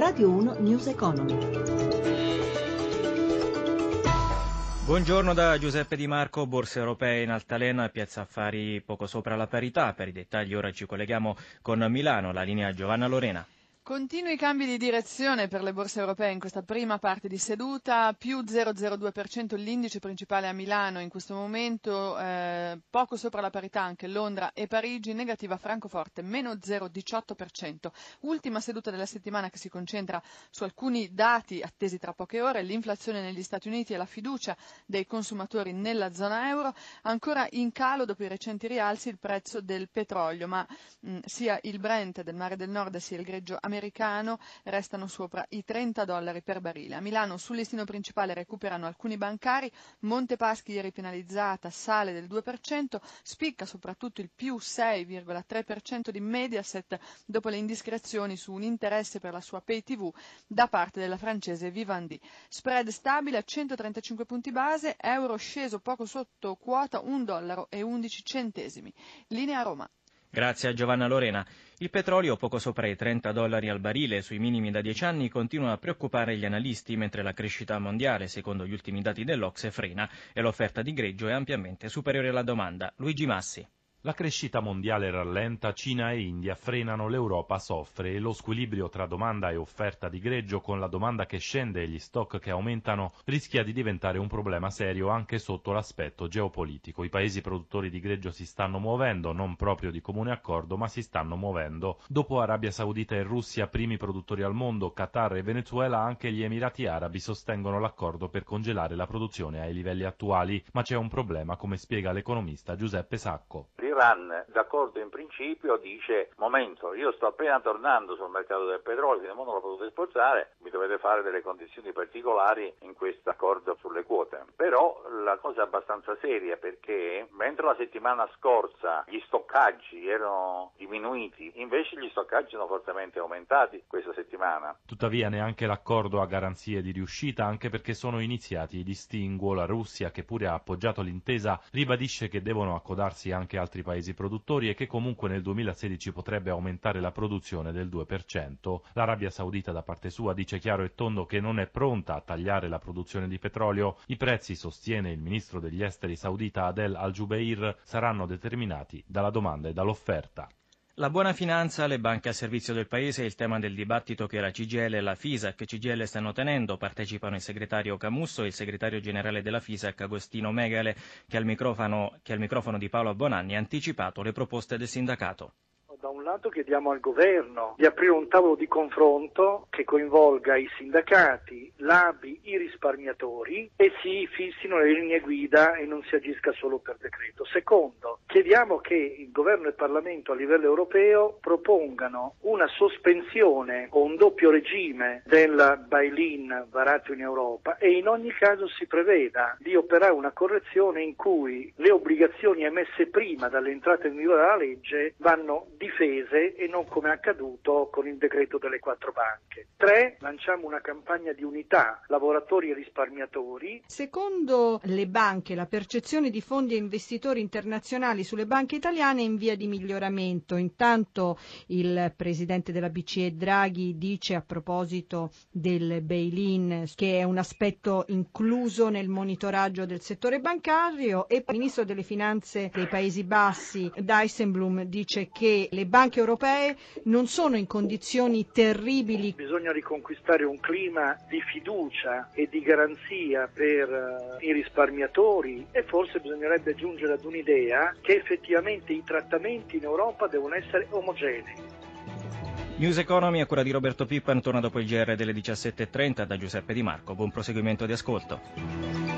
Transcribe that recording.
Radio 1 News Economy. Buongiorno da Giuseppe Di Marco, Borse Europee in altalena, Piazza Affari poco sopra la parità. Per i dettagli ora ci colleghiamo con Milano, la linea Giovanna Lorena. Continui cambi di direzione per le borse europee in questa prima parte di seduta, più 0,02% l'indice principale a Milano in questo momento, eh, poco sopra la parità anche Londra e Parigi, negativa Francoforte, meno 0,18%. Ultima seduta della settimana che si concentra su alcuni dati attesi tra poche ore, l'inflazione negli Stati Uniti e la fiducia dei consumatori nella zona euro, ancora in calo dopo i recenti rialzi il prezzo del petrolio, ma mh, sia il Brent del Mare del Nord sia il greggio americano americano restano sopra i 30 dollari per barile. A Milano sul listino principale recuperano alcuni bancari, Montepaschi ieri penalizzata sale del 2%, spicca soprattutto il più 6,3% di Mediaset dopo le indiscrezioni su un interesse per la sua pay TV da parte della francese Vivendi. Spread stabile a 135 punti base, euro sceso poco sotto quota 1 dollaro e 11 centesimi. Linea Roma. Grazie a Giovanna Lorena. Il petrolio, poco sopra i 30 dollari al barile, sui minimi da 10 anni, continua a preoccupare gli analisti, mentre la crescita mondiale, secondo gli ultimi dati dell'Ocse, frena e l'offerta di greggio è ampiamente superiore alla domanda. Luigi Massi. La crescita mondiale rallenta, Cina e India frenano, l'Europa soffre e lo squilibrio tra domanda e offerta di greggio con la domanda che scende e gli stock che aumentano rischia di diventare un problema serio anche sotto l'aspetto geopolitico. I paesi produttori di greggio si stanno muovendo, non proprio di comune accordo, ma si stanno muovendo. Dopo Arabia Saudita e Russia, primi produttori al mondo, Qatar e Venezuela, anche gli Emirati Arabi sostengono l'accordo per congelare la produzione ai livelli attuali, ma c'è un problema, come spiega l'economista Giuseppe Sacco l'Iran, d'accordo in principio, dice momento, io sto appena tornando sul mercato del petrolio, fino a non lo potete esportare, mi dovete fare delle condizioni particolari in questo accordo sulle quote. Però la cosa è abbastanza seria perché mentre la settimana scorsa gli stoccaggi erano diminuiti, invece gli stoccaggi sono fortemente aumentati questa settimana. Tuttavia neanche l'accordo ha garanzie di riuscita, anche perché sono iniziati i distinguo. La Russia, che pure ha appoggiato l'intesa, ribadisce che devono accodarsi anche altri altri paesi produttori e che comunque nel 2016 potrebbe aumentare la produzione del 2%. L'Arabia Saudita da parte sua dice chiaro e tondo che non è pronta a tagliare la produzione di petrolio. I prezzi, sostiene il ministro degli esteri saudita Adel Al-Jubeir, saranno determinati dalla domanda e dall'offerta. La buona finanza, le banche a servizio del Paese è il tema del dibattito che la CGL e la FISAC CGL stanno tenendo. Partecipano il segretario Camusso e il segretario generale della FISAC Agostino Megale, che al microfono, che al microfono di Paolo Bonanni ha anticipato le proposte del sindacato da un lato chiediamo al governo di aprire un tavolo di confronto che coinvolga i sindacati, l'ABI, i risparmiatori e si fissino le linee guida e non si agisca solo per decreto. Secondo, chiediamo che il governo e il Parlamento a livello europeo propongano una sospensione o un doppio regime del bail-in varato in Europa e in ogni caso si preveda di operare una correzione in cui le obbligazioni emesse prima dall'entrata in vigore della legge vanno di difese e non come è accaduto con il decreto delle quattro banche. Tre, lanciamo una campagna di unità lavoratori e risparmiatori. Secondo le banche la percezione di fondi e investitori internazionali sulle banche italiane in via di miglioramento. Intanto il presidente della BCE Draghi dice a proposito del bail-in che è un aspetto incluso nel monitoraggio del settore bancario e il ministro delle finanze dei Paesi Bassi Dijsselbloem dice che le banche europee non sono in condizioni terribili. Bisogna riconquistare un clima di fiducia e di garanzia per uh, i risparmiatori e forse bisognerebbe giungere ad un'idea che effettivamente i trattamenti in Europa devono essere omogenei. News Economy a cura di Roberto Pippan torna dopo il GR delle 17.30 da Giuseppe Di Marco. Buon proseguimento di ascolto.